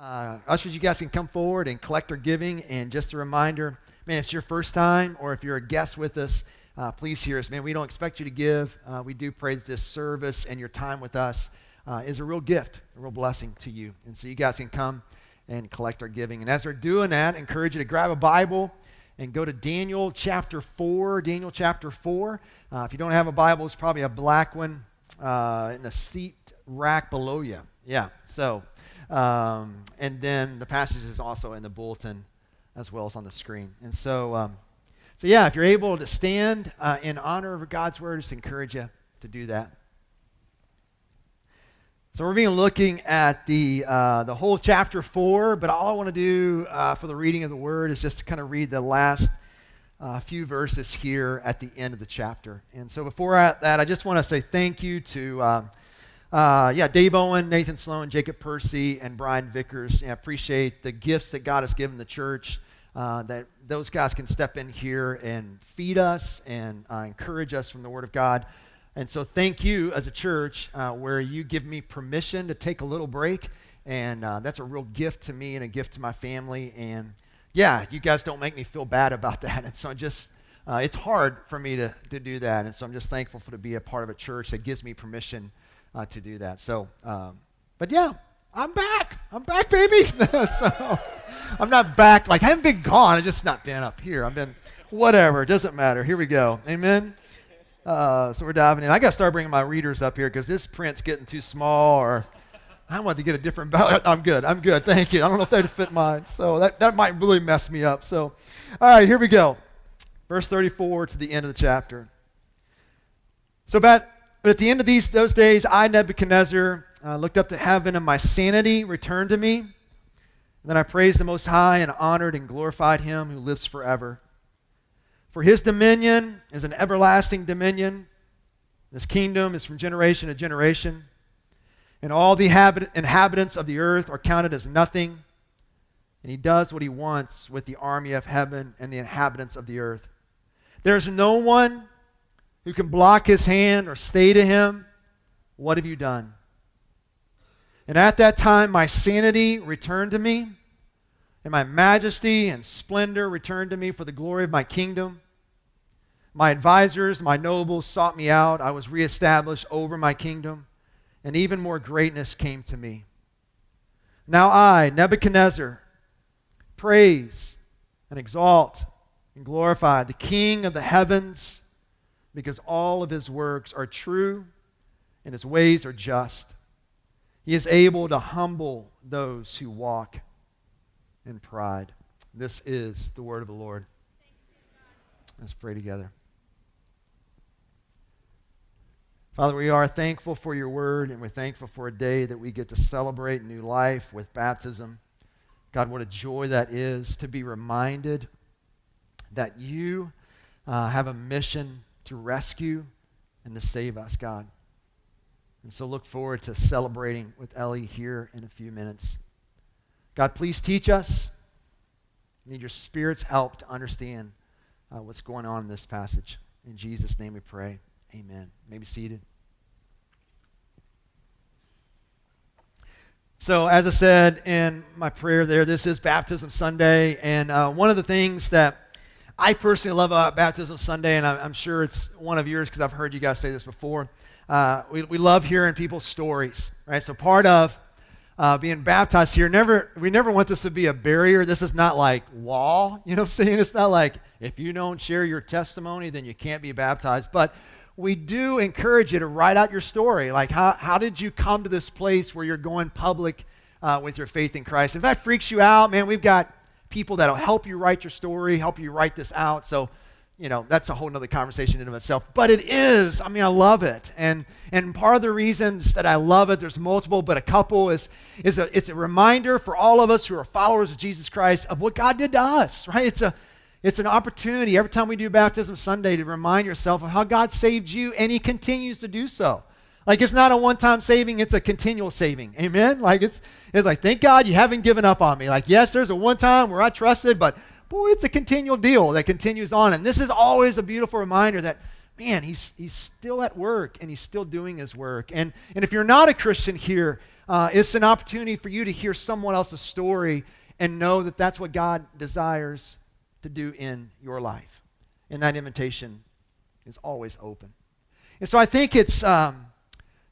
Uh, ushers, you guys can come forward and collect our giving. And just a reminder, man, if it's your first time or if you're a guest with us, uh, please hear us. Man, we don't expect you to give. Uh, we do pray that this service and your time with us uh, is a real gift, a real blessing to you. And so you guys can come and collect our giving. And as they're doing that, I encourage you to grab a Bible and go to Daniel chapter 4. Daniel chapter 4. Uh, if you don't have a Bible, it's probably a black one uh, in the seat rack below you. Yeah, so um, and then the passage is also in the bulletin as well as on the screen. And so, um, so yeah, if you're able to stand uh, in honor of God's word, I just encourage you to do that. So we're being looking at the uh, the whole chapter four, but all I want to do uh, for the reading of the word is just to kind of read the last uh, few verses here at the end of the chapter. And so before that, I just want to say thank you to um, uh, yeah, Dave Owen, Nathan Sloan, Jacob Percy, and Brian Vickers. Yeah, appreciate the gifts that God has given the church. Uh, that those guys can step in here and feed us and uh, encourage us from the Word of God. And so, thank you as a church uh, where you give me permission to take a little break. And uh, that's a real gift to me and a gift to my family. And yeah, you guys don't make me feel bad about that. And so, just. Uh, it's hard for me to, to do that. And so I'm just thankful for to be a part of a church that gives me permission uh, to do that. So, um, but yeah, I'm back. I'm back, baby. so I'm not back. Like I haven't been gone. I just not been up here. I've been whatever. It doesn't matter. Here we go. Amen. Uh, so we're diving in. I got to start bringing my readers up here because this print's getting too small, or I want to get a different ballot. I'm good. I'm good. Thank you. I don't know if they'd fit mine, so that that might really mess me up. So, all right, here we go. Verse 34 to the end of the chapter. So about but at the end of these, those days, I, Nebuchadnezzar, uh, looked up to heaven, and my sanity returned to me. And then I praised the Most High and honored and glorified him who lives forever. For his dominion is an everlasting dominion. His kingdom is from generation to generation. And all the habit- inhabitants of the earth are counted as nothing. And he does what he wants with the army of heaven and the inhabitants of the earth. There's no one who can block his hand or say to him, What have you done? And at that time, my sanity returned to me, and my majesty and splendor returned to me for the glory of my kingdom. My advisors, my nobles sought me out. I was reestablished over my kingdom, and even more greatness came to me. Now I, Nebuchadnezzar, praise and exalt and glorify the King of the heavens because all of his works are true and his ways are just. He is able to humble those who walk in pride. This is the word of the Lord. Let's pray together. Father, we are thankful for your word, and we're thankful for a day that we get to celebrate new life with baptism. God, what a joy that is to be reminded that you uh, have a mission to rescue and to save us, God. And so look forward to celebrating with Ellie here in a few minutes. God, please teach us. Need your Spirit's help to understand uh, what's going on in this passage. In Jesus' name we pray. Amen. Maybe seated. So, as I said in my prayer there, this is Baptism Sunday. And uh, one of the things that I personally love uh, Baptism Sunday, and I'm, sure it's one of yours because I've heard you guys say this before. Uh, we, we love hearing people's stories, right? So part of uh, being baptized here, never we never want this to be a barrier. This is not like law, you know what I'm saying? It's not like if you don't share your testimony, then you can't be baptized. But we do encourage you to write out your story. Like, how, how did you come to this place where you're going public uh, with your faith in Christ? If that freaks you out, man, we've got people that'll help you write your story, help you write this out. So, you know, that's a whole nother conversation in of itself. But it is, I mean, I love it. And and part of the reasons that I love it, there's multiple, but a couple is is a it's a reminder for all of us who are followers of Jesus Christ of what God did to us, right? It's a it's an opportunity every time we do baptism Sunday to remind yourself of how God saved you and he continues to do so. Like it's not a one-time saving, it's a continual saving. Amen? Like it's it's like, thank God you haven't given up on me. Like, yes, there's a one time where I trusted, but boy, it's a continual deal that continues on. And this is always a beautiful reminder that man, he's, he's still at work and he's still doing his work. And, and if you're not a Christian here, uh, it's an opportunity for you to hear someone else's story and know that that's what God desires to do in your life. And that invitation is always open. And so I think it's, um,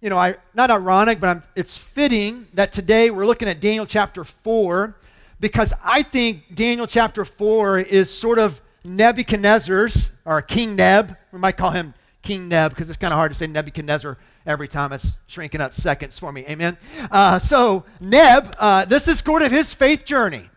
you know, I, not ironic, but I'm, it's fitting that today we're looking at Daniel chapter 4 because I think Daniel chapter 4 is sort of Nebuchadnezzar's, or King Neb. We might call him King Neb because it's kind of hard to say Nebuchadnezzar every time. It's shrinking up seconds for me. Amen. Uh, so, Neb, uh, this is sort of his faith journey.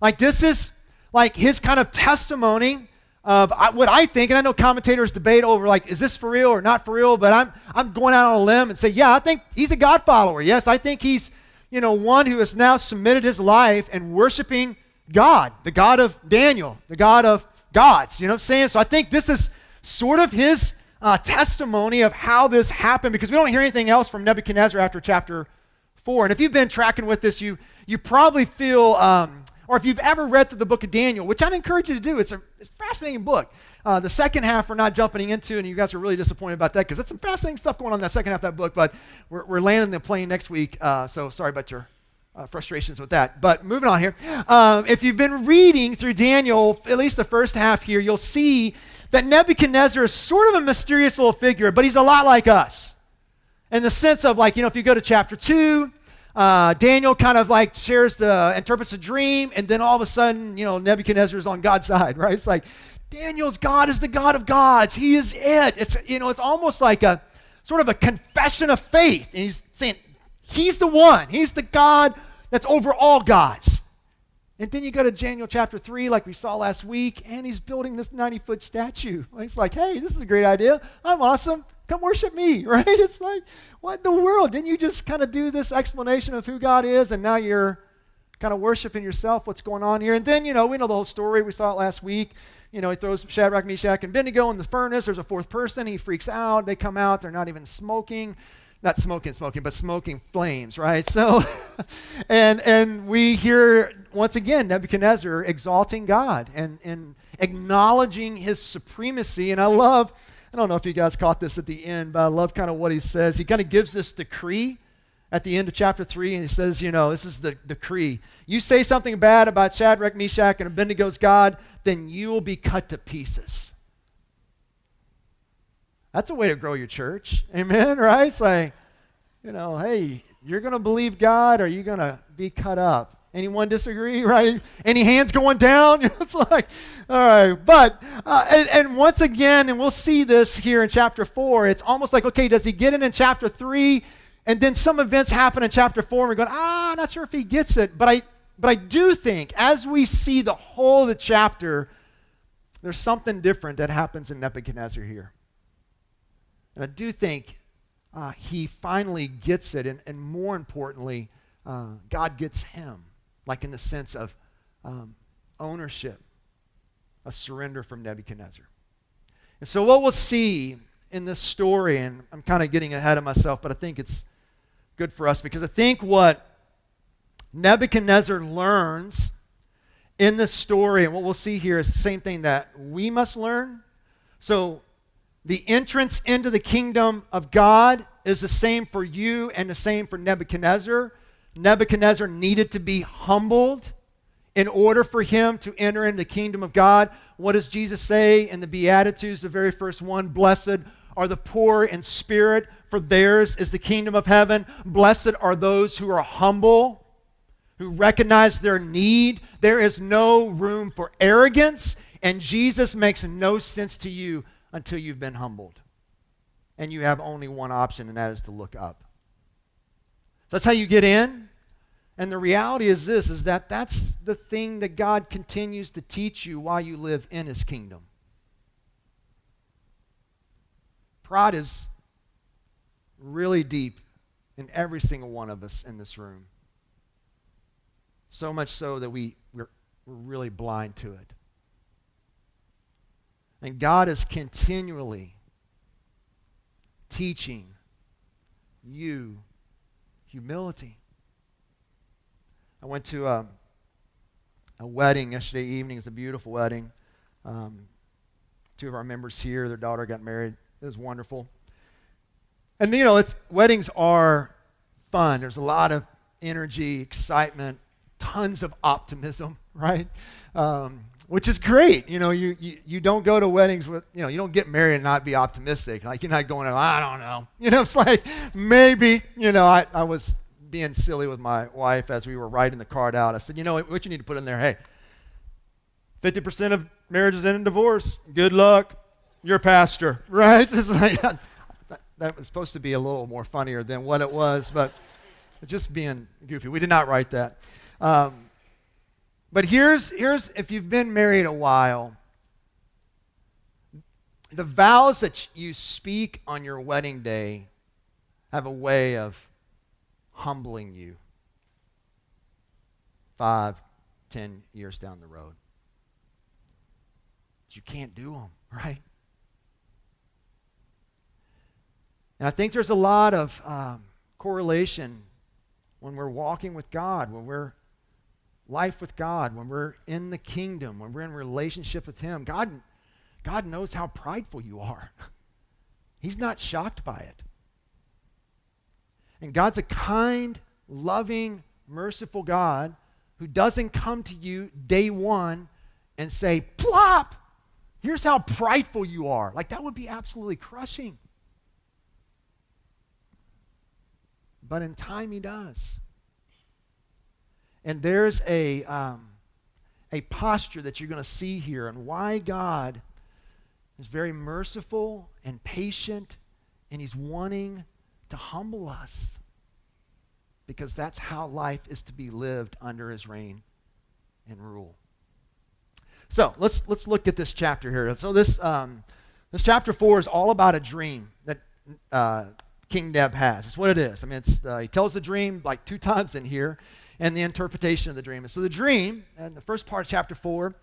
Like, this is like his kind of testimony of what I think, and I know commentators debate over like, is this for real or not for real? But I'm I'm going out on a limb and say, yeah, I think he's a God follower. Yes, I think he's you know one who has now submitted his life and worshiping God, the God of Daniel, the God of gods. You know what I'm saying? So I think this is sort of his uh, testimony of how this happened because we don't hear anything else from Nebuchadnezzar after chapter four. And if you've been tracking with this, you you probably feel. Um, or if you've ever read through the book of Daniel, which I'd encourage you to do, it's a, it's a fascinating book. Uh, the second half we're not jumping into, and you guys are really disappointed about that because that's some fascinating stuff going on in that second half of that book. But we're, we're landing the plane next week, uh, so sorry about your uh, frustrations with that. But moving on here, um, if you've been reading through Daniel, at least the first half here, you'll see that Nebuchadnezzar is sort of a mysterious little figure, but he's a lot like us. In the sense of, like, you know, if you go to chapter 2, uh, Daniel kind of like shares the, interprets a dream, and then all of a sudden, you know, Nebuchadnezzar is on God's side, right? It's like, Daniel's God is the God of gods. He is it. It's, you know, it's almost like a sort of a confession of faith. And he's saying, He's the one. He's the God that's over all gods. And then you go to Daniel chapter 3, like we saw last week, and he's building this 90 foot statue. He's like, hey, this is a great idea. I'm awesome. Come worship me, right? It's like, what the world? Didn't you just kind of do this explanation of who God is, and now you're kind of worshiping yourself? What's going on here? And then, you know, we know the whole story. We saw it last week. You know, he throws Shadrach, Meshach, and Abednego in the furnace. There's a fourth person. He freaks out. They come out. They're not even smoking. Not smoking, smoking, but smoking flames, right? So, and and we hear once again Nebuchadnezzar exalting God and, and acknowledging his supremacy. And I love don't know if you guys caught this at the end, but I love kind of what he says. He kind of gives this decree at the end of chapter 3, and he says, you know, this is the decree. You say something bad about Shadrach, Meshach, and Abednego's God, then you will be cut to pieces. That's a way to grow your church. Amen, right? It's like, you know, hey, you're going to believe God or you're going to be cut up. Anyone disagree, right? Any hands going down? it's like, all right. But, uh, and, and, once again, and we'll see this here in chapter 4, it's almost like, okay, does he get it in chapter 3? And then some events happen in chapter 4, and we're going, ah, not sure if he gets it. But I, but I do think, as we see the whole of the chapter, there's something different that happens in Nebuchadnezzar here. And I do think uh, he finally gets it, and, and more importantly, uh, God gets him like in the sense of um, ownership, a surrender from Nebuchadnezzar. And so, what we'll see in this story, and I'm kind of getting ahead of myself, but I think it's good for us because I think what Nebuchadnezzar learns in this story, and what we'll see here is the same thing that we must learn. So, the entrance into the kingdom of God is the same for you and the same for Nebuchadnezzar. Nebuchadnezzar needed to be humbled in order for him to enter into the kingdom of God. What does Jesus say in the Beatitudes, the very first one? Blessed are the poor in spirit, for theirs is the kingdom of heaven. Blessed are those who are humble, who recognize their need. There is no room for arrogance, and Jesus makes no sense to you until you've been humbled. And you have only one option, and that is to look up. So that's how you get in. And the reality is this is that that's the thing that God continues to teach you while you live in his kingdom. Pride is really deep in every single one of us in this room. So much so that we, we're, we're really blind to it. And God is continually teaching you humility. I went to a, a wedding yesterday evening. It's a beautiful wedding. Um, two of our members here, their daughter got married It was wonderful. And you know, it's weddings are fun. There's a lot of energy, excitement, tons of optimism, right? Um, which is great. You know, you, you, you don't go to weddings with, you know, you don't get married and not be optimistic. Like, you're not going, I don't know. You know, it's like, maybe, you know, I, I was being silly with my wife as we were writing the card out. I said, you know, what you need to put in there, hey, 50% of marriages end in divorce. Good luck. You're pastor, right? That was supposed to be a little more funnier than what it was, but just being goofy. We did not write that. Um, but here's, here's if you've been married a while, the vows that you speak on your wedding day have a way of humbling you five, ten years down the road. You can't do them, right? And I think there's a lot of um, correlation when we're walking with God, when we're life with God, when we're in the kingdom, when we're in relationship with Him, God, God knows how prideful you are. He's not shocked by it. And God's a kind, loving, merciful God who doesn't come to you day one and say, plop, here's how prideful you are. Like that would be absolutely crushing. But in time, He does. And there's a, um, a posture that you're going to see here and why God is very merciful and patient and he's wanting to humble us because that's how life is to be lived under his reign and rule. So let's, let's look at this chapter here. So this, um, this chapter 4 is all about a dream that uh, King Neb has. It's what it is. I mean, uh, he tells the dream like two times in here and the interpretation of the dream. And so the dream, and the first part of chapter 4,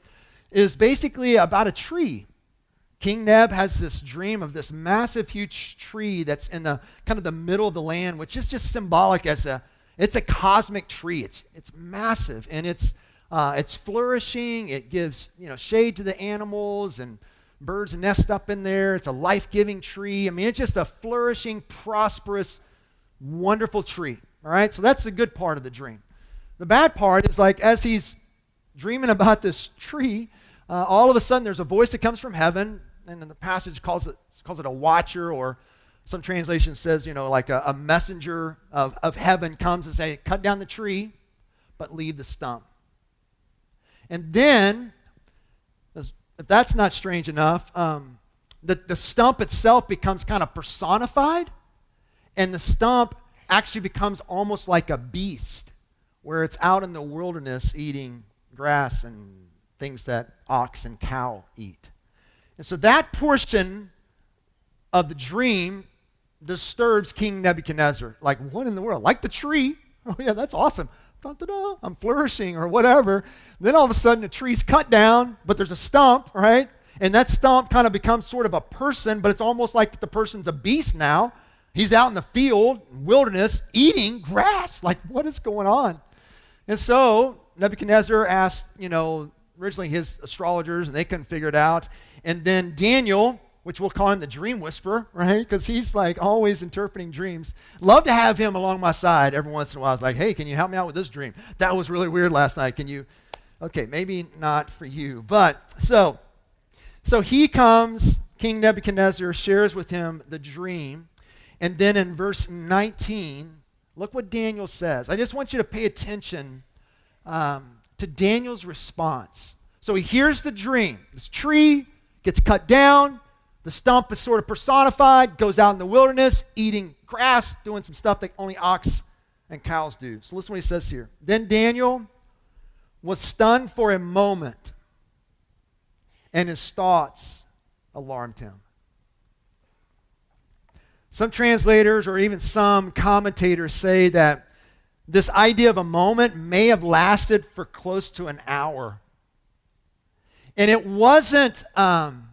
is basically about a tree. King Neb has this dream of this massive, huge tree that's in the kind of the middle of the land, which is just symbolic as a it's a cosmic tree. It's it's massive and it's uh, it's flourishing. It gives you know shade to the animals and birds nest up in there. It's a life-giving tree. I mean, it's just a flourishing, prosperous, wonderful tree. All right, so that's the good part of the dream. The bad part is like as he's dreaming about this tree, uh, all of a sudden there's a voice that comes from heaven, and then the passage calls it, calls it a watcher, or some translation says, you know, like a, a messenger of, of heaven comes and say, cut down the tree, but leave the stump. And then, if that's not strange enough, um, the, the stump itself becomes kind of personified, and the stump actually becomes almost like a beast where it's out in the wilderness eating grass and things that ox and cow eat. And so that portion of the dream disturbs King Nebuchadnezzar. Like, what in the world? Like the tree. Oh, yeah, that's awesome. Da-da-da, I'm flourishing or whatever. Then all of a sudden the tree's cut down, but there's a stump, right? And that stump kind of becomes sort of a person, but it's almost like the person's a beast now. He's out in the field, wilderness, eating grass. Like, what is going on? And so Nebuchadnezzar asked, you know, originally his astrologers, and they couldn't figure it out. And then Daniel, which we'll call him the dream whisperer, right? Because he's like always interpreting dreams. Love to have him along my side every once in a while. It's like, hey, can you help me out with this dream? That was really weird last night. Can you? Okay, maybe not for you. But so, so he comes, King Nebuchadnezzar shares with him the dream. And then in verse 19, Look what Daniel says. I just want you to pay attention um, to Daniel's response. So he hears the dream. This tree gets cut down. The stump is sort of personified, goes out in the wilderness, eating grass, doing some stuff that only ox and cows do. So listen what he says here. Then Daniel was stunned for a moment, and his thoughts alarmed him. Some translators or even some commentators say that this idea of a moment may have lasted for close to an hour. And it wasn't um,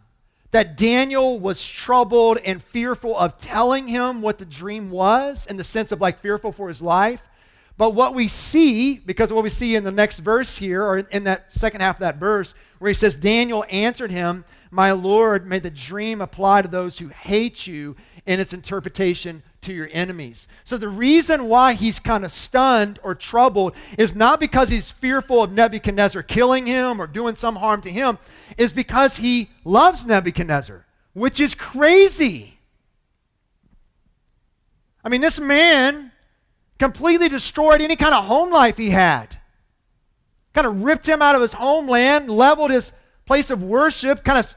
that Daniel was troubled and fearful of telling him what the dream was in the sense of like fearful for his life. But what we see, because what we see in the next verse here, or in that second half of that verse, where he says, Daniel answered him, my Lord, may the dream apply to those who hate you in its interpretation to your enemies. So the reason why he's kind of stunned or troubled is not because he's fearful of Nebuchadnezzar killing him or doing some harm to him, is because he loves Nebuchadnezzar, which is crazy. I mean, this man completely destroyed any kind of home life he had. Kind of ripped him out of his homeland, leveled his place of worship, kind of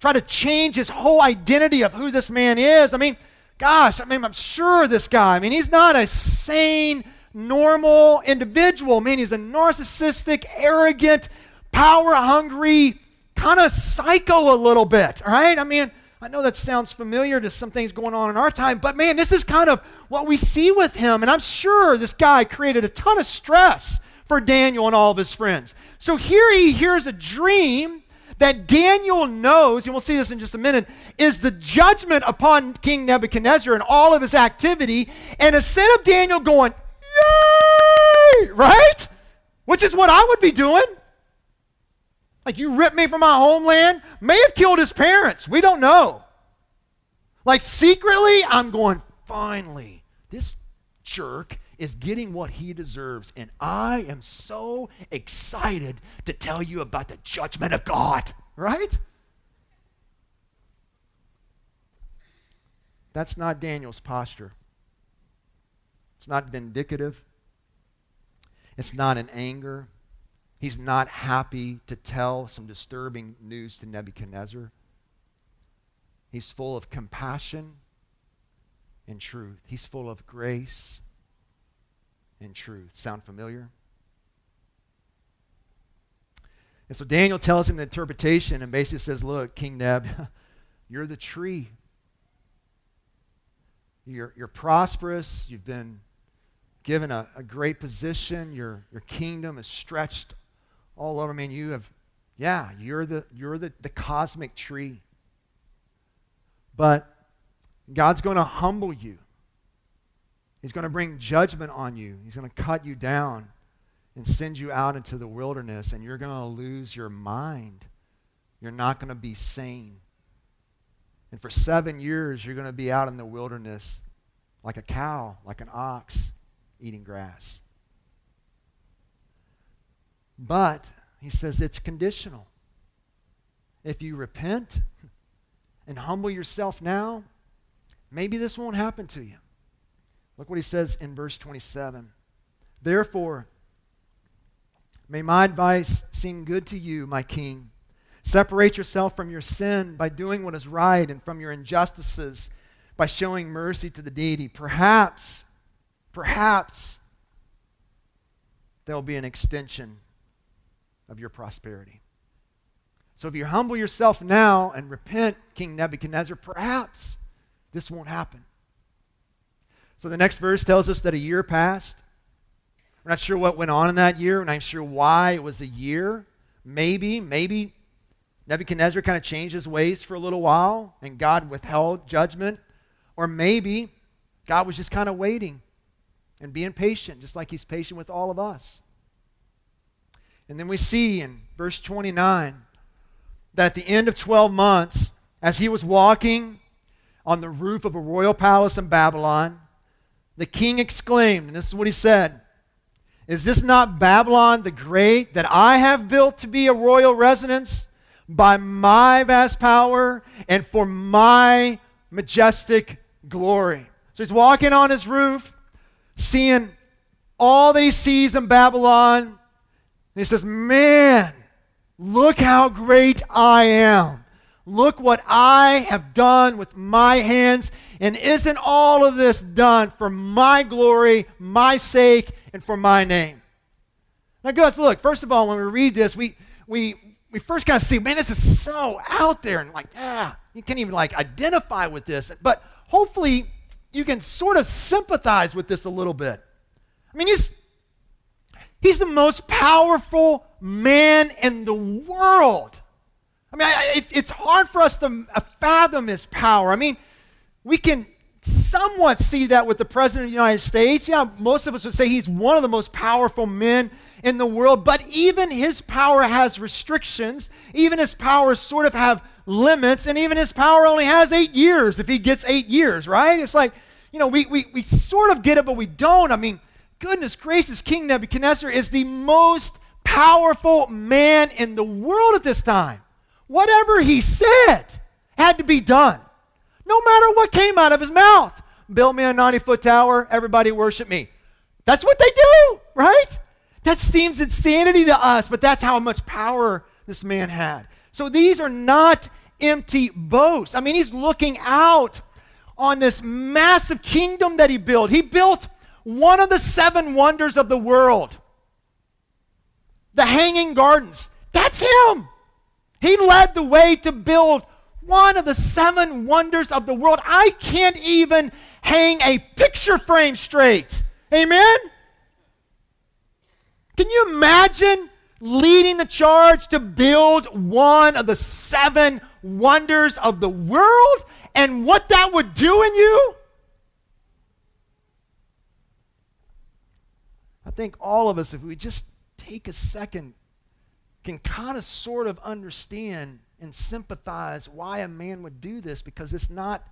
tried to change his whole identity of who this man is. I mean, gosh, I mean, I'm sure this guy, I mean, he's not a sane, normal individual. I mean, he's a narcissistic, arrogant, power hungry, kind of psycho a little bit, all right? I mean, I know that sounds familiar to some things going on in our time, but man, this is kind of what we see with him. And I'm sure this guy created a ton of stress for Daniel and all of his friends. So here he hears a dream that Daniel knows, and we'll see this in just a minute, is the judgment upon King Nebuchadnezzar and all of his activity. And instead of Daniel going, Yay! Right? Which is what I would be doing. Like, you ripped me from my homeland, may have killed his parents. We don't know. Like, secretly, I'm going, finally, this jerk is getting what he deserves. And I am so excited to tell you about the judgment of God, right? That's not Daniel's posture. It's not vindicative. It's not in anger. He's not happy to tell some disturbing news to Nebuchadnezzar. He's full of compassion and truth. He's full of grace and truth. Sound familiar? And so Daniel tells him the interpretation and basically says, Look, King Neb, you're the tree. You're, you're prosperous. You've been given a, a great position. Your, your kingdom is stretched all over. I mean, you have, yeah, you're the, you're the, the cosmic tree. But God's going to humble you. He's going to bring judgment on you. He's going to cut you down and send you out into the wilderness, and you're going to lose your mind. You're not going to be sane. And for seven years, you're going to be out in the wilderness like a cow, like an ox, eating grass. But, he says, it's conditional. If you repent and humble yourself now, maybe this won't happen to you. Look what he says in verse 27. Therefore, may my advice seem good to you, my king. Separate yourself from your sin by doing what is right and from your injustices by showing mercy to the needy. Perhaps, perhaps there will be an extension of your prosperity. So if you humble yourself now and repent, King Nebuchadnezzar, perhaps this won't happen. So the next verse tells us that a year passed. We're not sure what went on in that year. We're not sure why it was a year. Maybe, maybe Nebuchadnezzar kind of changed his ways for a little while and God withheld judgment. Or maybe God was just kind of waiting and being patient, just like he's patient with all of us. And then we see in verse 29 that at the end of 12 months, as he was walking on the roof of a royal palace in Babylon, the king exclaimed, and this is what he said Is this not Babylon the Great that I have built to be a royal residence by my vast power and for my majestic glory? So he's walking on his roof, seeing all that he sees in Babylon, and he says, Man, look how great I am. Look what I have done with my hands. And isn't all of this done for my glory, my sake, and for my name? Now, guys, look, first of all, when we read this, we, we, we first kind of see, man, this is so out there. And like, ah, you can't even like identify with this. But hopefully, you can sort of sympathize with this a little bit. I mean, he's, he's the most powerful man in the world. I mean, I, it, it's hard for us to uh, fathom his power. I mean, we can somewhat see that with the President of the United States. Yeah, most of us would say he's one of the most powerful men in the world, but even his power has restrictions. Even his powers sort of have limits, and even his power only has eight years if he gets eight years, right? It's like, you know, we, we, we sort of get it, but we don't. I mean, goodness gracious, King Nebuchadnezzar is the most powerful man in the world at this time. Whatever he said had to be done, no matter what came out of his mouth. Build me a 90 foot tower, everybody worship me. That's what they do, right? That seems insanity to us, but that's how much power this man had. So these are not empty boasts. I mean, he's looking out on this massive kingdom that he built. He built one of the seven wonders of the world the Hanging Gardens. That's him. He led the way to build one of the seven wonders of the world. I can't even hang a picture frame straight. Amen? Can you imagine leading the charge to build one of the seven wonders of the world and what that would do in you? I think all of us, if we just take a second, can kind of sort of understand and sympathize why a man would do this because it's not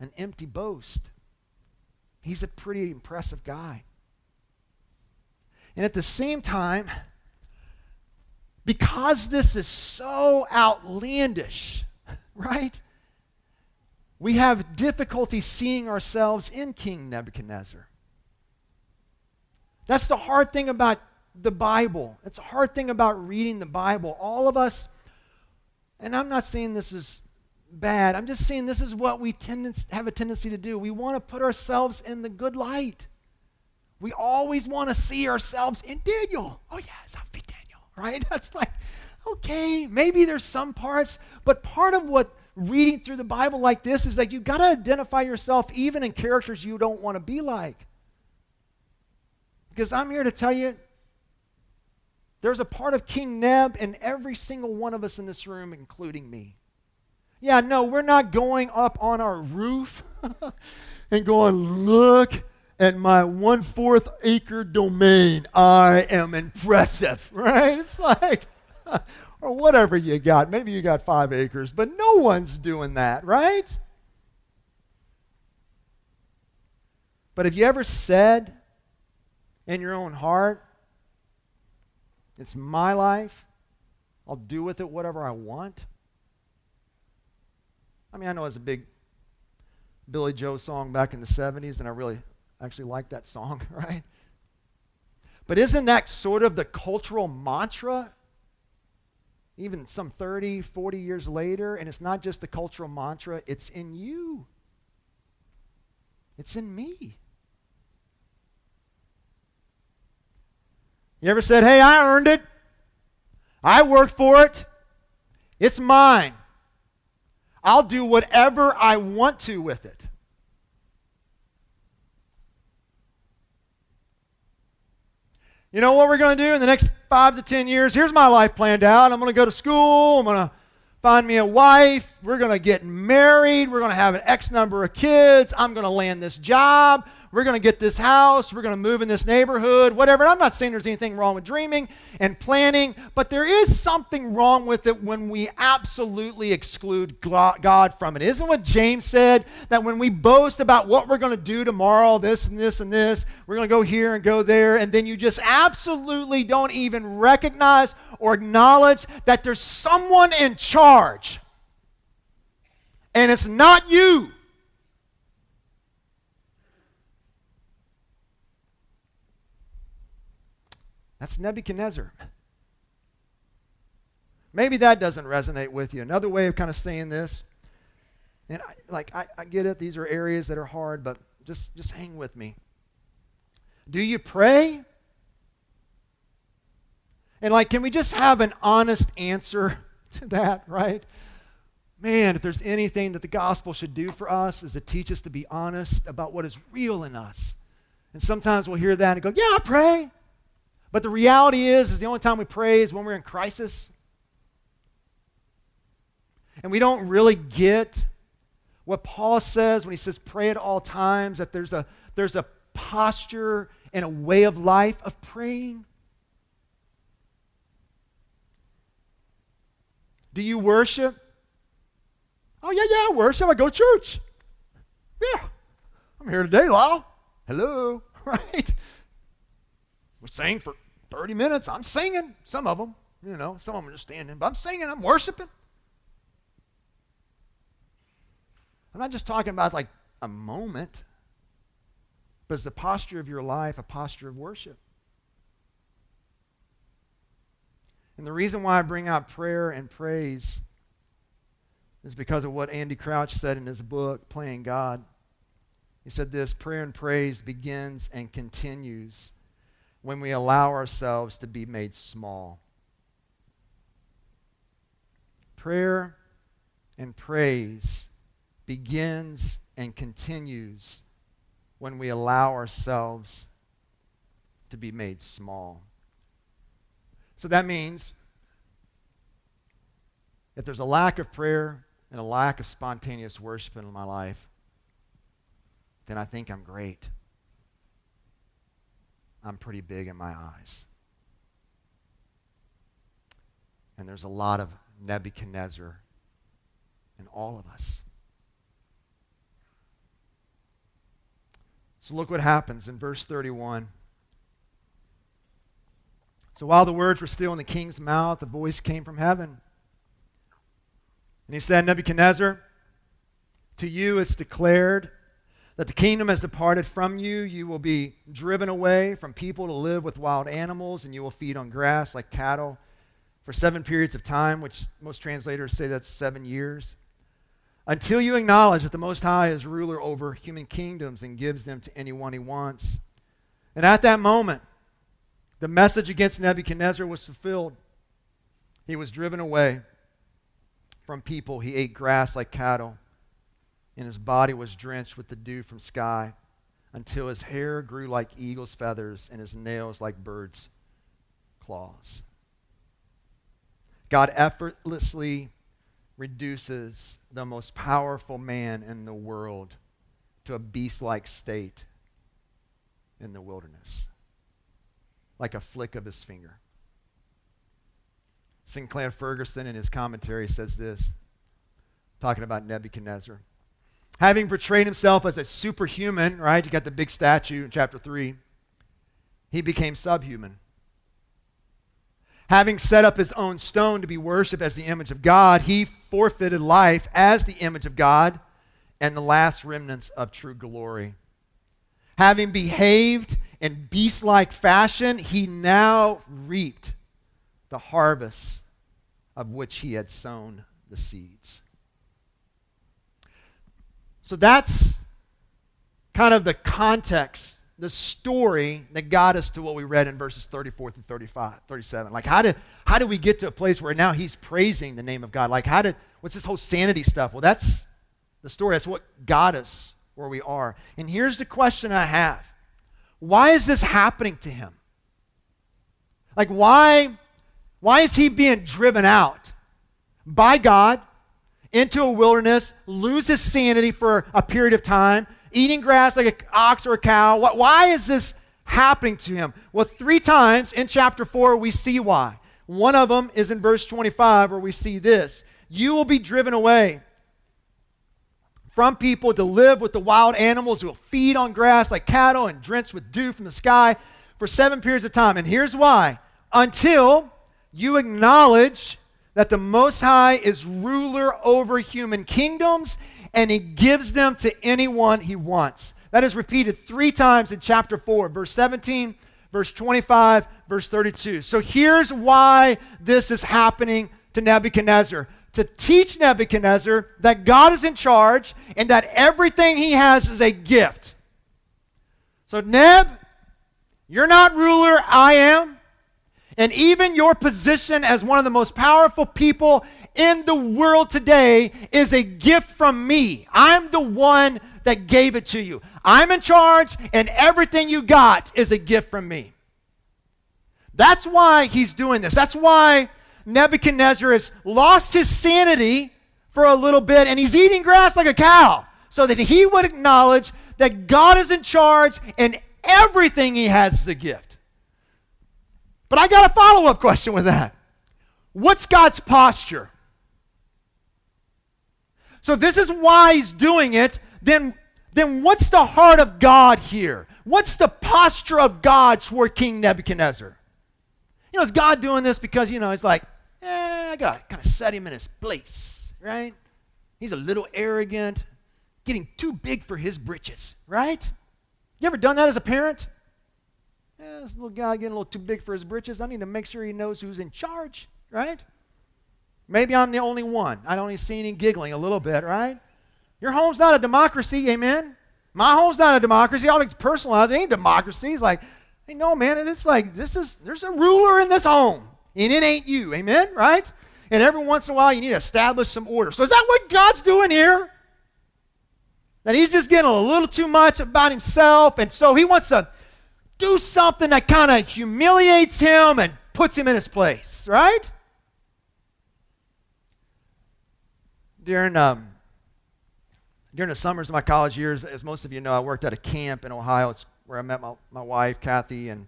an empty boast. He's a pretty impressive guy. And at the same time, because this is so outlandish, right? We have difficulty seeing ourselves in King Nebuchadnezzar. That's the hard thing about the Bible. It's a hard thing about reading the Bible. All of us, and I'm not saying this is bad, I'm just saying this is what we tend to have a tendency to do. We want to put ourselves in the good light. We always want to see ourselves in Daniel. Oh, yes, I'll be Daniel, right? That's like, okay, maybe there's some parts, but part of what reading through the Bible like this is that you've got to identify yourself even in characters you don't want to be like. Because I'm here to tell you, there's a part of King Neb in every single one of us in this room, including me. Yeah, no, we're not going up on our roof and going, look at my one fourth acre domain. I am impressive, right? It's like, or whatever you got. Maybe you got five acres, but no one's doing that, right? But have you ever said in your own heart, it's my life, I'll do with it whatever I want? I mean, I know it's a big Billy Joel song back in the 70s, and I really actually like that song, right? But isn't that sort of the cultural mantra? Even some 30, 40 years later, and it's not just the cultural mantra, it's in you. It's in me. You ever said, hey, I earned it? I worked for it. It's mine. I'll do whatever I want to with it. You know what we're going to do in the next five to ten years? Here's my life planned out. I'm going to go to school. I'm going to find me a wife. We're going to get married. We're going to have an X number of kids. I'm going to land this job we're going to get this house, we're going to move in this neighborhood, whatever. And I'm not saying there's anything wrong with dreaming and planning, but there is something wrong with it when we absolutely exclude God from it. Isn't what James said that when we boast about what we're going to do tomorrow, this and this and this, we're going to go here and go there, and then you just absolutely don't even recognize or acknowledge that there's someone in charge. And it's not you. That's Nebuchadnezzar. Maybe that doesn't resonate with you. Another way of kind of saying this, and I, like I, I get it, these are areas that are hard, but just, just hang with me. Do you pray? And like, can we just have an honest answer to that, right? Man, if there's anything that the gospel should do for us is to teach us to be honest about what is real in us. And sometimes we'll hear that and go, yeah, I pray. But the reality is, is the only time we pray is when we're in crisis. And we don't really get what Paul says when he says pray at all times, that there's a, there's a posture and a way of life of praying. Do you worship Oh, yeah, yeah, I worship. I go to church. Yeah. I'm here today, Lisle. Hello. Right? We sing for 30 minutes. I'm singing. Some of them, you know, some of them are standing, but I'm singing. I'm worshiping. I'm not just talking about like a moment, but it's the posture of your life, a posture of worship. And the reason why I bring out prayer and praise is because of what Andy Crouch said in his book, Playing God. He said this prayer and praise begins and continues when we allow ourselves to be made small. Prayer and praise begins and continues when we allow ourselves to be made small. So that means if there's a lack of prayer and a lack of spontaneous worship in my life, then I think I'm great. I'm pretty big in my eyes. And there's a lot of Nebuchadnezzar in all of us. So look what happens in verse 31. So while the words were still in the king's mouth, a voice came from heaven. And he said, Nebuchadnezzar, to you it's declared that the kingdom has departed from you. You will be driven away from people to live with wild animals, and you will feed on grass like cattle for seven periods of time, which most translators say that's seven years, until you acknowledge that the Most High is ruler over human kingdoms and gives them to anyone he wants. And at that moment, the message against Nebuchadnezzar was fulfilled. He was driven away from people. He ate grass like cattle, and his body was drenched with the dew from sky until his hair grew like eagle's feathers and his nails like birds' claws. God effortlessly reduces the most powerful man in the world to a beast like state in the wilderness like a flick of his finger. Sinclair Ferguson in his commentary says this, talking about Nebuchadnezzar. Having portrayed himself as a superhuman, right? You got the big statue in chapter 3. He became subhuman. Having set up his own stone to be worshiped as the image of God, he forfeited life as the image of God and the last remnants of true glory. Having behaved in beast like fashion, he now reaped the harvest of which he had sown the seeds. So that's kind of the context, the story that got us to what we read in verses 34 through 35, 37. Like, how did, how did we get to a place where now he's praising the name of God? Like, how did, what's this whole sanity stuff? Well, that's the story. That's what got us where we are. And here's the question I have why is this happening to him? Like, why, why is he being driven out by God into a wilderness, lose his sanity for a period of time, eating grass like an ox or a cow? Why is this happening to him? Well, three times in chapter 4, we see why. One of them is in verse 25, where we see this You will be driven away from people to live with the wild animals who will feed on grass like cattle and drenched with dew from the sky for seven periods of time. And here's why until you acknowledge that the Most High is ruler over human kingdoms and he gives them to anyone he wants. That is repeated three times in chapter 4, verse 17, verse 25, verse 32. So here's why this is happening to Nebuchadnezzar to teach Nebuchadnezzar that God is in charge and that everything he has is a gift. So, Neb, you're not ruler, I am. And even your position as one of the most powerful people in the world today is a gift from me. I'm the one that gave it to you. I'm in charge, and everything you got is a gift from me. That's why he's doing this. That's why Nebuchadnezzar has lost his sanity for a little bit and he's eating grass like a cow so that he would acknowledge that God is in charge and everything he has is a gift. But I got a follow up question with that. What's God's posture? So this is why he's doing it, then, then what's the heart of God here? What's the posture of God toward King Nebuchadnezzar? You know, is God doing this because, you know, he's like, eh, I got to kind of set him in his place, right? He's a little arrogant, getting too big for his britches, right? You ever done that as a parent? Yeah, this little guy getting a little too big for his britches. I need to make sure he knows who's in charge, right? Maybe I'm the only one. I only see any giggling a little bit, right? Your home's not a democracy, amen? My home's not a democracy. I'll personalize it ain't democracy. It's like, hey, no, man, it's like this is there's a ruler in this home, and it ain't you, amen? Right? And every once in a while you need to establish some order. So is that what God's doing here? That he's just getting a little too much about himself, and so he wants to do something that kind of humiliates him and puts him in his place, right? during um, during the summers of my college years, as most of you know, I worked at a camp in Ohio. It's where I met my, my wife, Kathy, and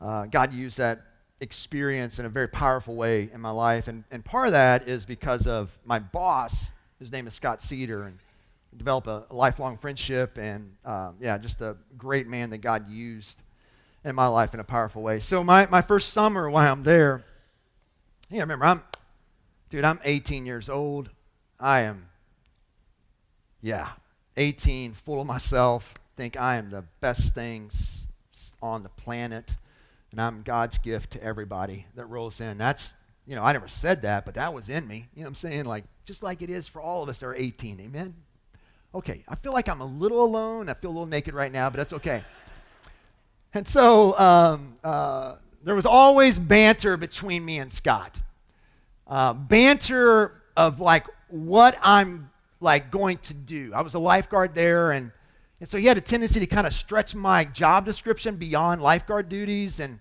uh, God used that experience in a very powerful way in my life. And, and part of that is because of my boss, his name is Scott Cedar, and developed a, a lifelong friendship. And um, yeah, just a great man that God used in my life in a powerful way. So my, my first summer while I'm there, yeah, remember, I'm, dude, I'm 18 years old. I am, yeah, 18, full of myself, think I am the best things on the planet, and I'm God's gift to everybody that rolls in. That's, you know, I never said that, but that was in me. You know what I'm saying? Like, just like it is for all of us that are 18. Amen? Okay, I feel like I'm a little alone. I feel a little naked right now, but that's okay. And so um, uh, there was always banter between me and Scott. Uh, banter of like what I'm like going to do. I was a lifeguard there, and, and so he had a tendency to kind of stretch my job description beyond lifeguard duties. And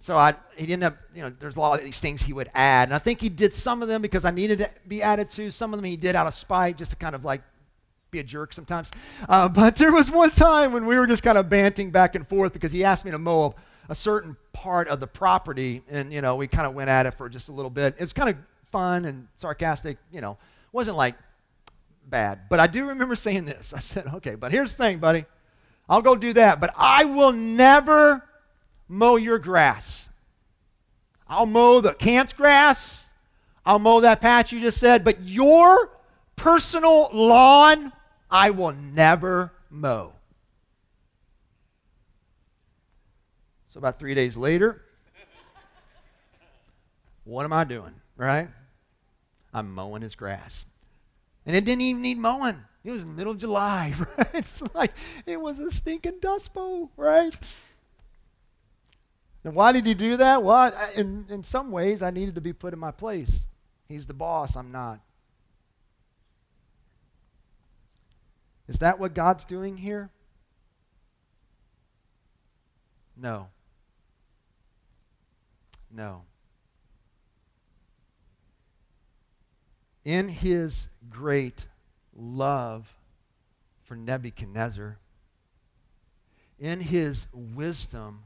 so I, he didn't have, you know, there's a lot of these things he would add. And I think he did some of them because I needed to be added to. Some of them he did out of spite, just to kind of like be a jerk sometimes. Uh, but there was one time when we were just kind of banting back and forth because he asked me to mow a, certain part of the property, and you know we kind of went at it for just a little bit. It was kind of fun and sarcastic, you know wasn't like bad. But I do remember saying this. I said, okay, but here's the thing, buddy. I'll go do that, but I will never mow your grass. I'll mow the camp's grass. I'll mow that patch you just said, but your personal lawn, I will never mow. So about three days later, what am I doing, right? I'm mowing his grass. And it didn't even need mowing. It was middle of July, right? It's like it was a stinking dust bowl, right? And why did he do that? Well, I, in, in some ways, I needed to be put in my place. He's the boss, I'm not. Is that what God's doing here? No. No. in his great love for Nebuchadnezzar, in his wisdom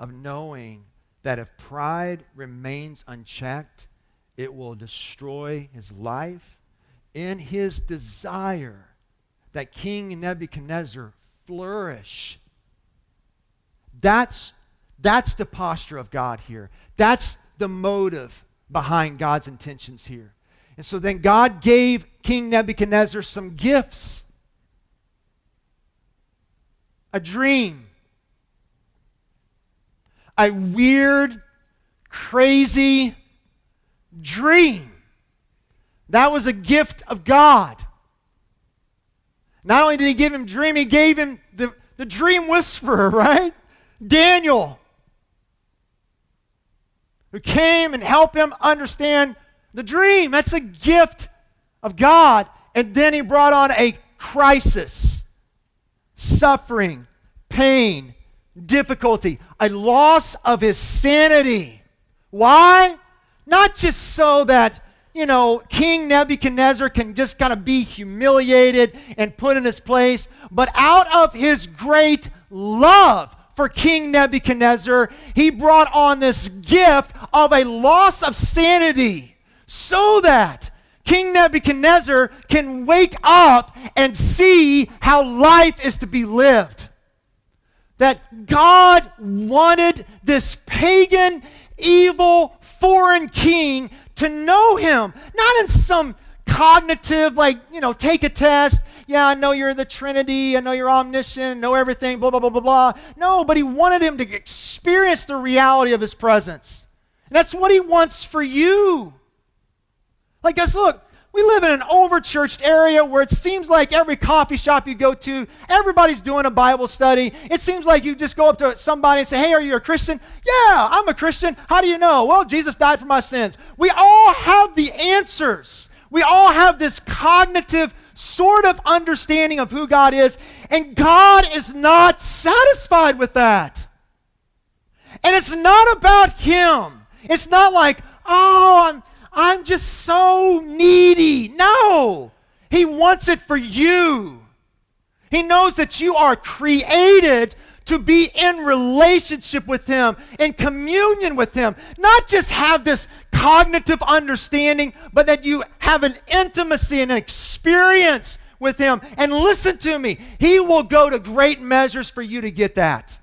of knowing that if pride remains unchecked, it will destroy his life, in his desire that King Nebuchadnezzar flourish. That's, that's the posture of God here. That's the motive behind God's intentions here. And so then God gave King Nebuchadnezzar some gifts a dream, a weird, crazy dream. That was a gift of God. Not only did he give him dream, he gave him the, the dream whisperer, right? Daniel, who came and helped him understand the dream. That's a gift of God. And then he brought on a crisis, suffering, pain, difficulty, a loss of his sanity. Why? Not just so that, you know, King Nebuchadnezzar can just kind of be humiliated and put in his place, but out of his great love for King Nebuchadnezzar, he brought on this gift of a loss of sanity so that King Nebuchadnezzar can wake up and see how life is to be lived. That God wanted this pagan, evil, foreign king to know him, not in some cognitive, like, you know, take a test. Yeah, I know you're the Trinity. I know you're omniscient. know everything, blah, blah, blah, blah, blah. No, but he wanted him to experience the reality of his presence. And that's what he wants for you. Like, guys, look, we live in an overchurched area where it seems like every coffee shop you go to, everybody's doing a Bible study. It seems like you just go up to somebody and say, Hey, are you a Christian? Yeah, I'm a Christian. How do you know? Well, Jesus died for my sins. We all have the answers. We all have this cognitive sort of understanding of who God is, and God is not satisfied with that. And it's not about Him. It's not like, oh, I'm I'm just so needy. No, He wants it for you. He knows that you are created to be in relationship with Him, in communion with Him. Not just have this cognitive understanding, but that you have an intimacy and an experience with Him. And listen to me, He will go to great measures for you to get that.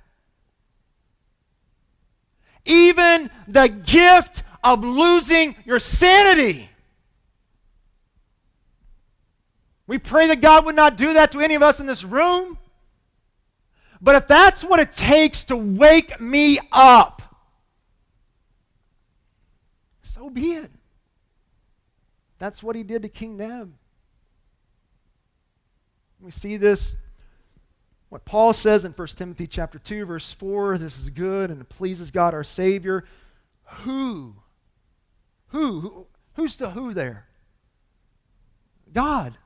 Even the gift of losing your sanity. We pray that God would not do that to any of us in this room. But if that's what it takes to wake me up, so be it. That's what he did to King Neb. We see this what Paul says in 1 Timothy chapter 2 verse 4, this is good and it pleases God our savior who who? who who's the who there? God.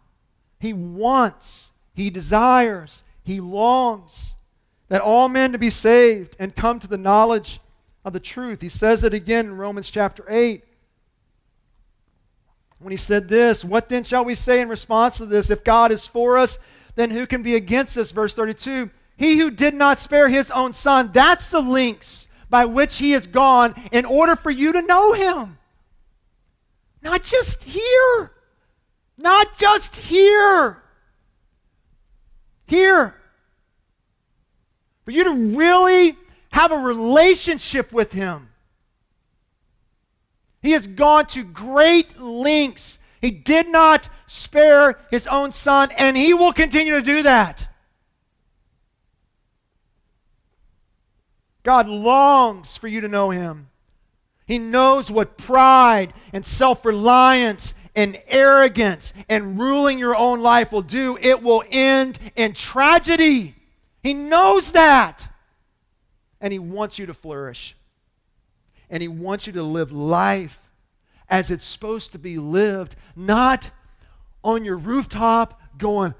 He wants, he desires, he longs that all men to be saved and come to the knowledge of the truth. He says it again in Romans chapter 8. When he said this, What then shall we say in response to this? If God is for us, then who can be against us? Verse 32 He who did not spare his own son, that's the links by which he has gone in order for you to know him. Not just here. Not just here. Here. For you to really have a relationship with Him. He has gone to great lengths. He did not spare His own Son, and He will continue to do that. God longs for you to know Him. He knows what pride and self reliance and arrogance and ruling your own life will do. It will end in tragedy. He knows that. And He wants you to flourish. And He wants you to live life as it's supposed to be lived, not on your rooftop going,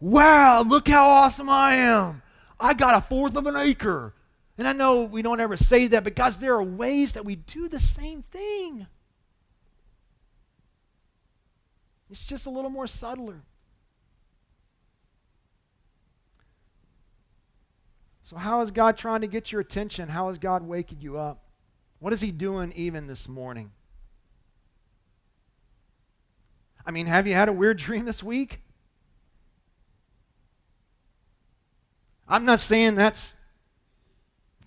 Wow, look how awesome I am. I got a fourth of an acre. And I know we don't ever say that, but guys, there are ways that we do the same thing. It's just a little more subtler. So, how is God trying to get your attention? How is God waking you up? What is He doing even this morning? I mean, have you had a weird dream this week? I'm not saying that's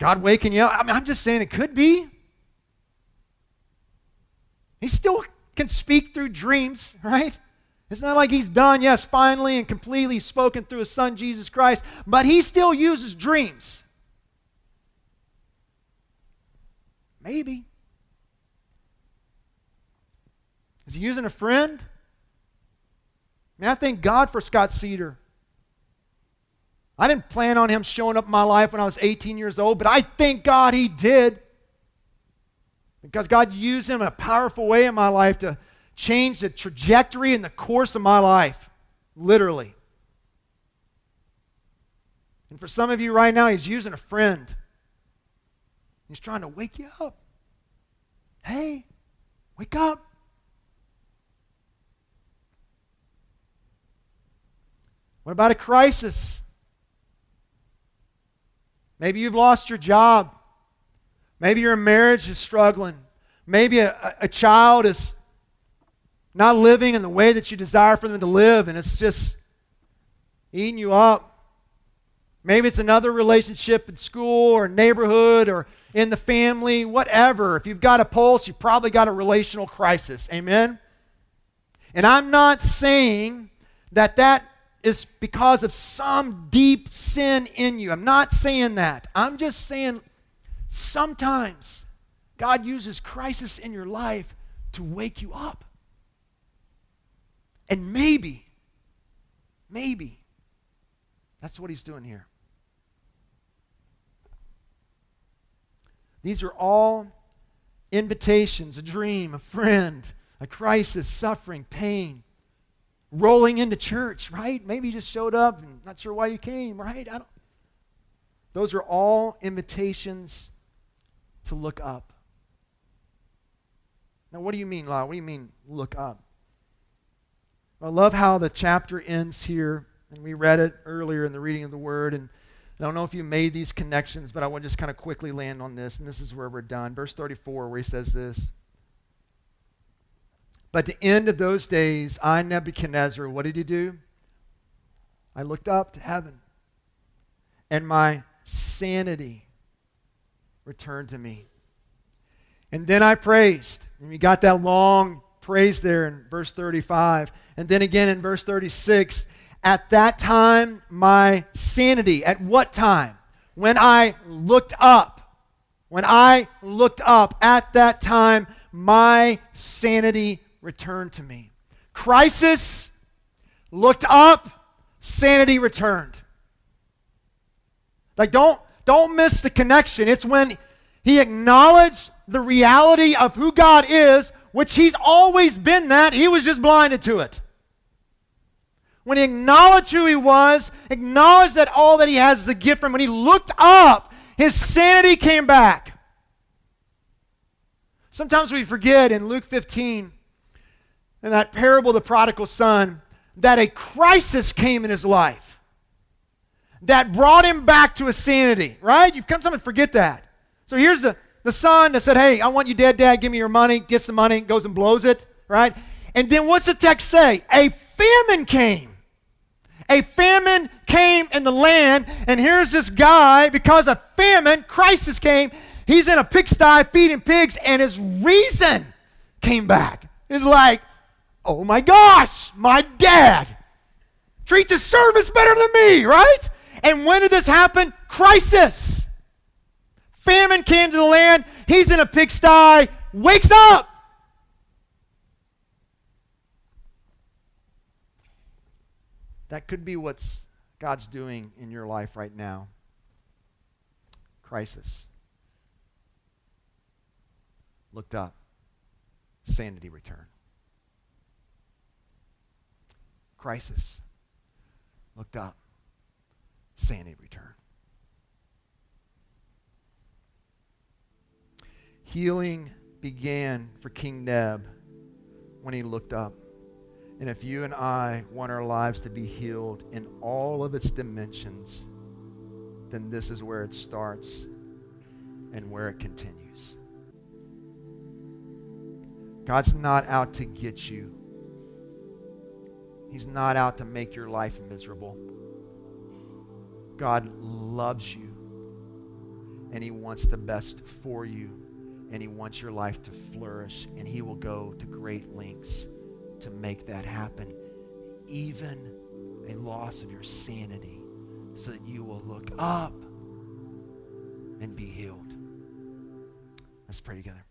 God waking you up? I mean, I'm just saying it could be. He still can speak through dreams, right? It's not like he's done, yes, finally and completely spoken through his son Jesus Christ, but he still uses dreams. Maybe. Is he using a friend? I mean, I thank God for Scott Cedar. I didn't plan on him showing up in my life when I was 18 years old, but I thank God he did. Because God used him in a powerful way in my life to change the trajectory and the course of my life, literally. And for some of you right now, he's using a friend. He's trying to wake you up. Hey, wake up. What about a crisis? Maybe you've lost your job. Maybe your marriage is struggling. Maybe a, a child is not living in the way that you desire for them to live, and it's just eating you up. Maybe it's another relationship in school or neighborhood or in the family, whatever. If you've got a pulse, you've probably got a relational crisis. Amen? And I'm not saying that that is because of some deep sin in you. I'm not saying that. I'm just saying sometimes God uses crisis in your life to wake you up. And maybe, maybe, that's what he's doing here. These are all invitations, a dream, a friend, a crisis, suffering, pain, rolling into church, right? Maybe you just showed up and not sure why you came, right? Those are all invitations to look up. Now, what do you mean, Lisle? What do you mean, look up? I love how the chapter ends here, and we read it earlier in the reading of the Word, and I don't know if you made these connections, but I want to just kind of quickly land on this, and this is where we're done. Verse 34, where he says this. But at the end of those days, I, Nebuchadnezzar, what did he do? I looked up to heaven, and my sanity returned to me. And then I praised. And we got that long praise there in verse 35. And then again in verse 36 at that time, my sanity, at what time? When I looked up. When I looked up, at that time, my sanity returned to me. Crisis, looked up, sanity returned. Like, don't, don't miss the connection. It's when he acknowledged the reality of who God is, which he's always been that, he was just blinded to it when he acknowledged who he was, acknowledged that all that he has is a gift from, when he looked up, his sanity came back. Sometimes we forget in Luke 15, in that parable of the prodigal son, that a crisis came in his life that brought him back to his sanity, right? You've come sometimes forget that. So here's the, the son that said, Hey, I want you dead, dad, give me your money, gets the money, goes and blows it, right? And then what's the text say? A famine came a famine came in the land, and here's this guy, because of famine, crisis came. He's in a pigsty feeding pigs, and his reason came back. It's like, oh my gosh, my dad treats his servants better than me, right? And when did this happen? Crisis. Famine came to the land. He's in a pigsty, wakes up. That could be what's God's doing in your life right now. Crisis. Looked up. Sanity return. Crisis. Looked up. Sanity return. Healing began for King Neb when he looked up. And if you and I want our lives to be healed in all of its dimensions, then this is where it starts and where it continues. God's not out to get you. He's not out to make your life miserable. God loves you and he wants the best for you and he wants your life to flourish and he will go to great lengths to make that happen, even a loss of your sanity, so that you will look up and be healed. Let's pray together.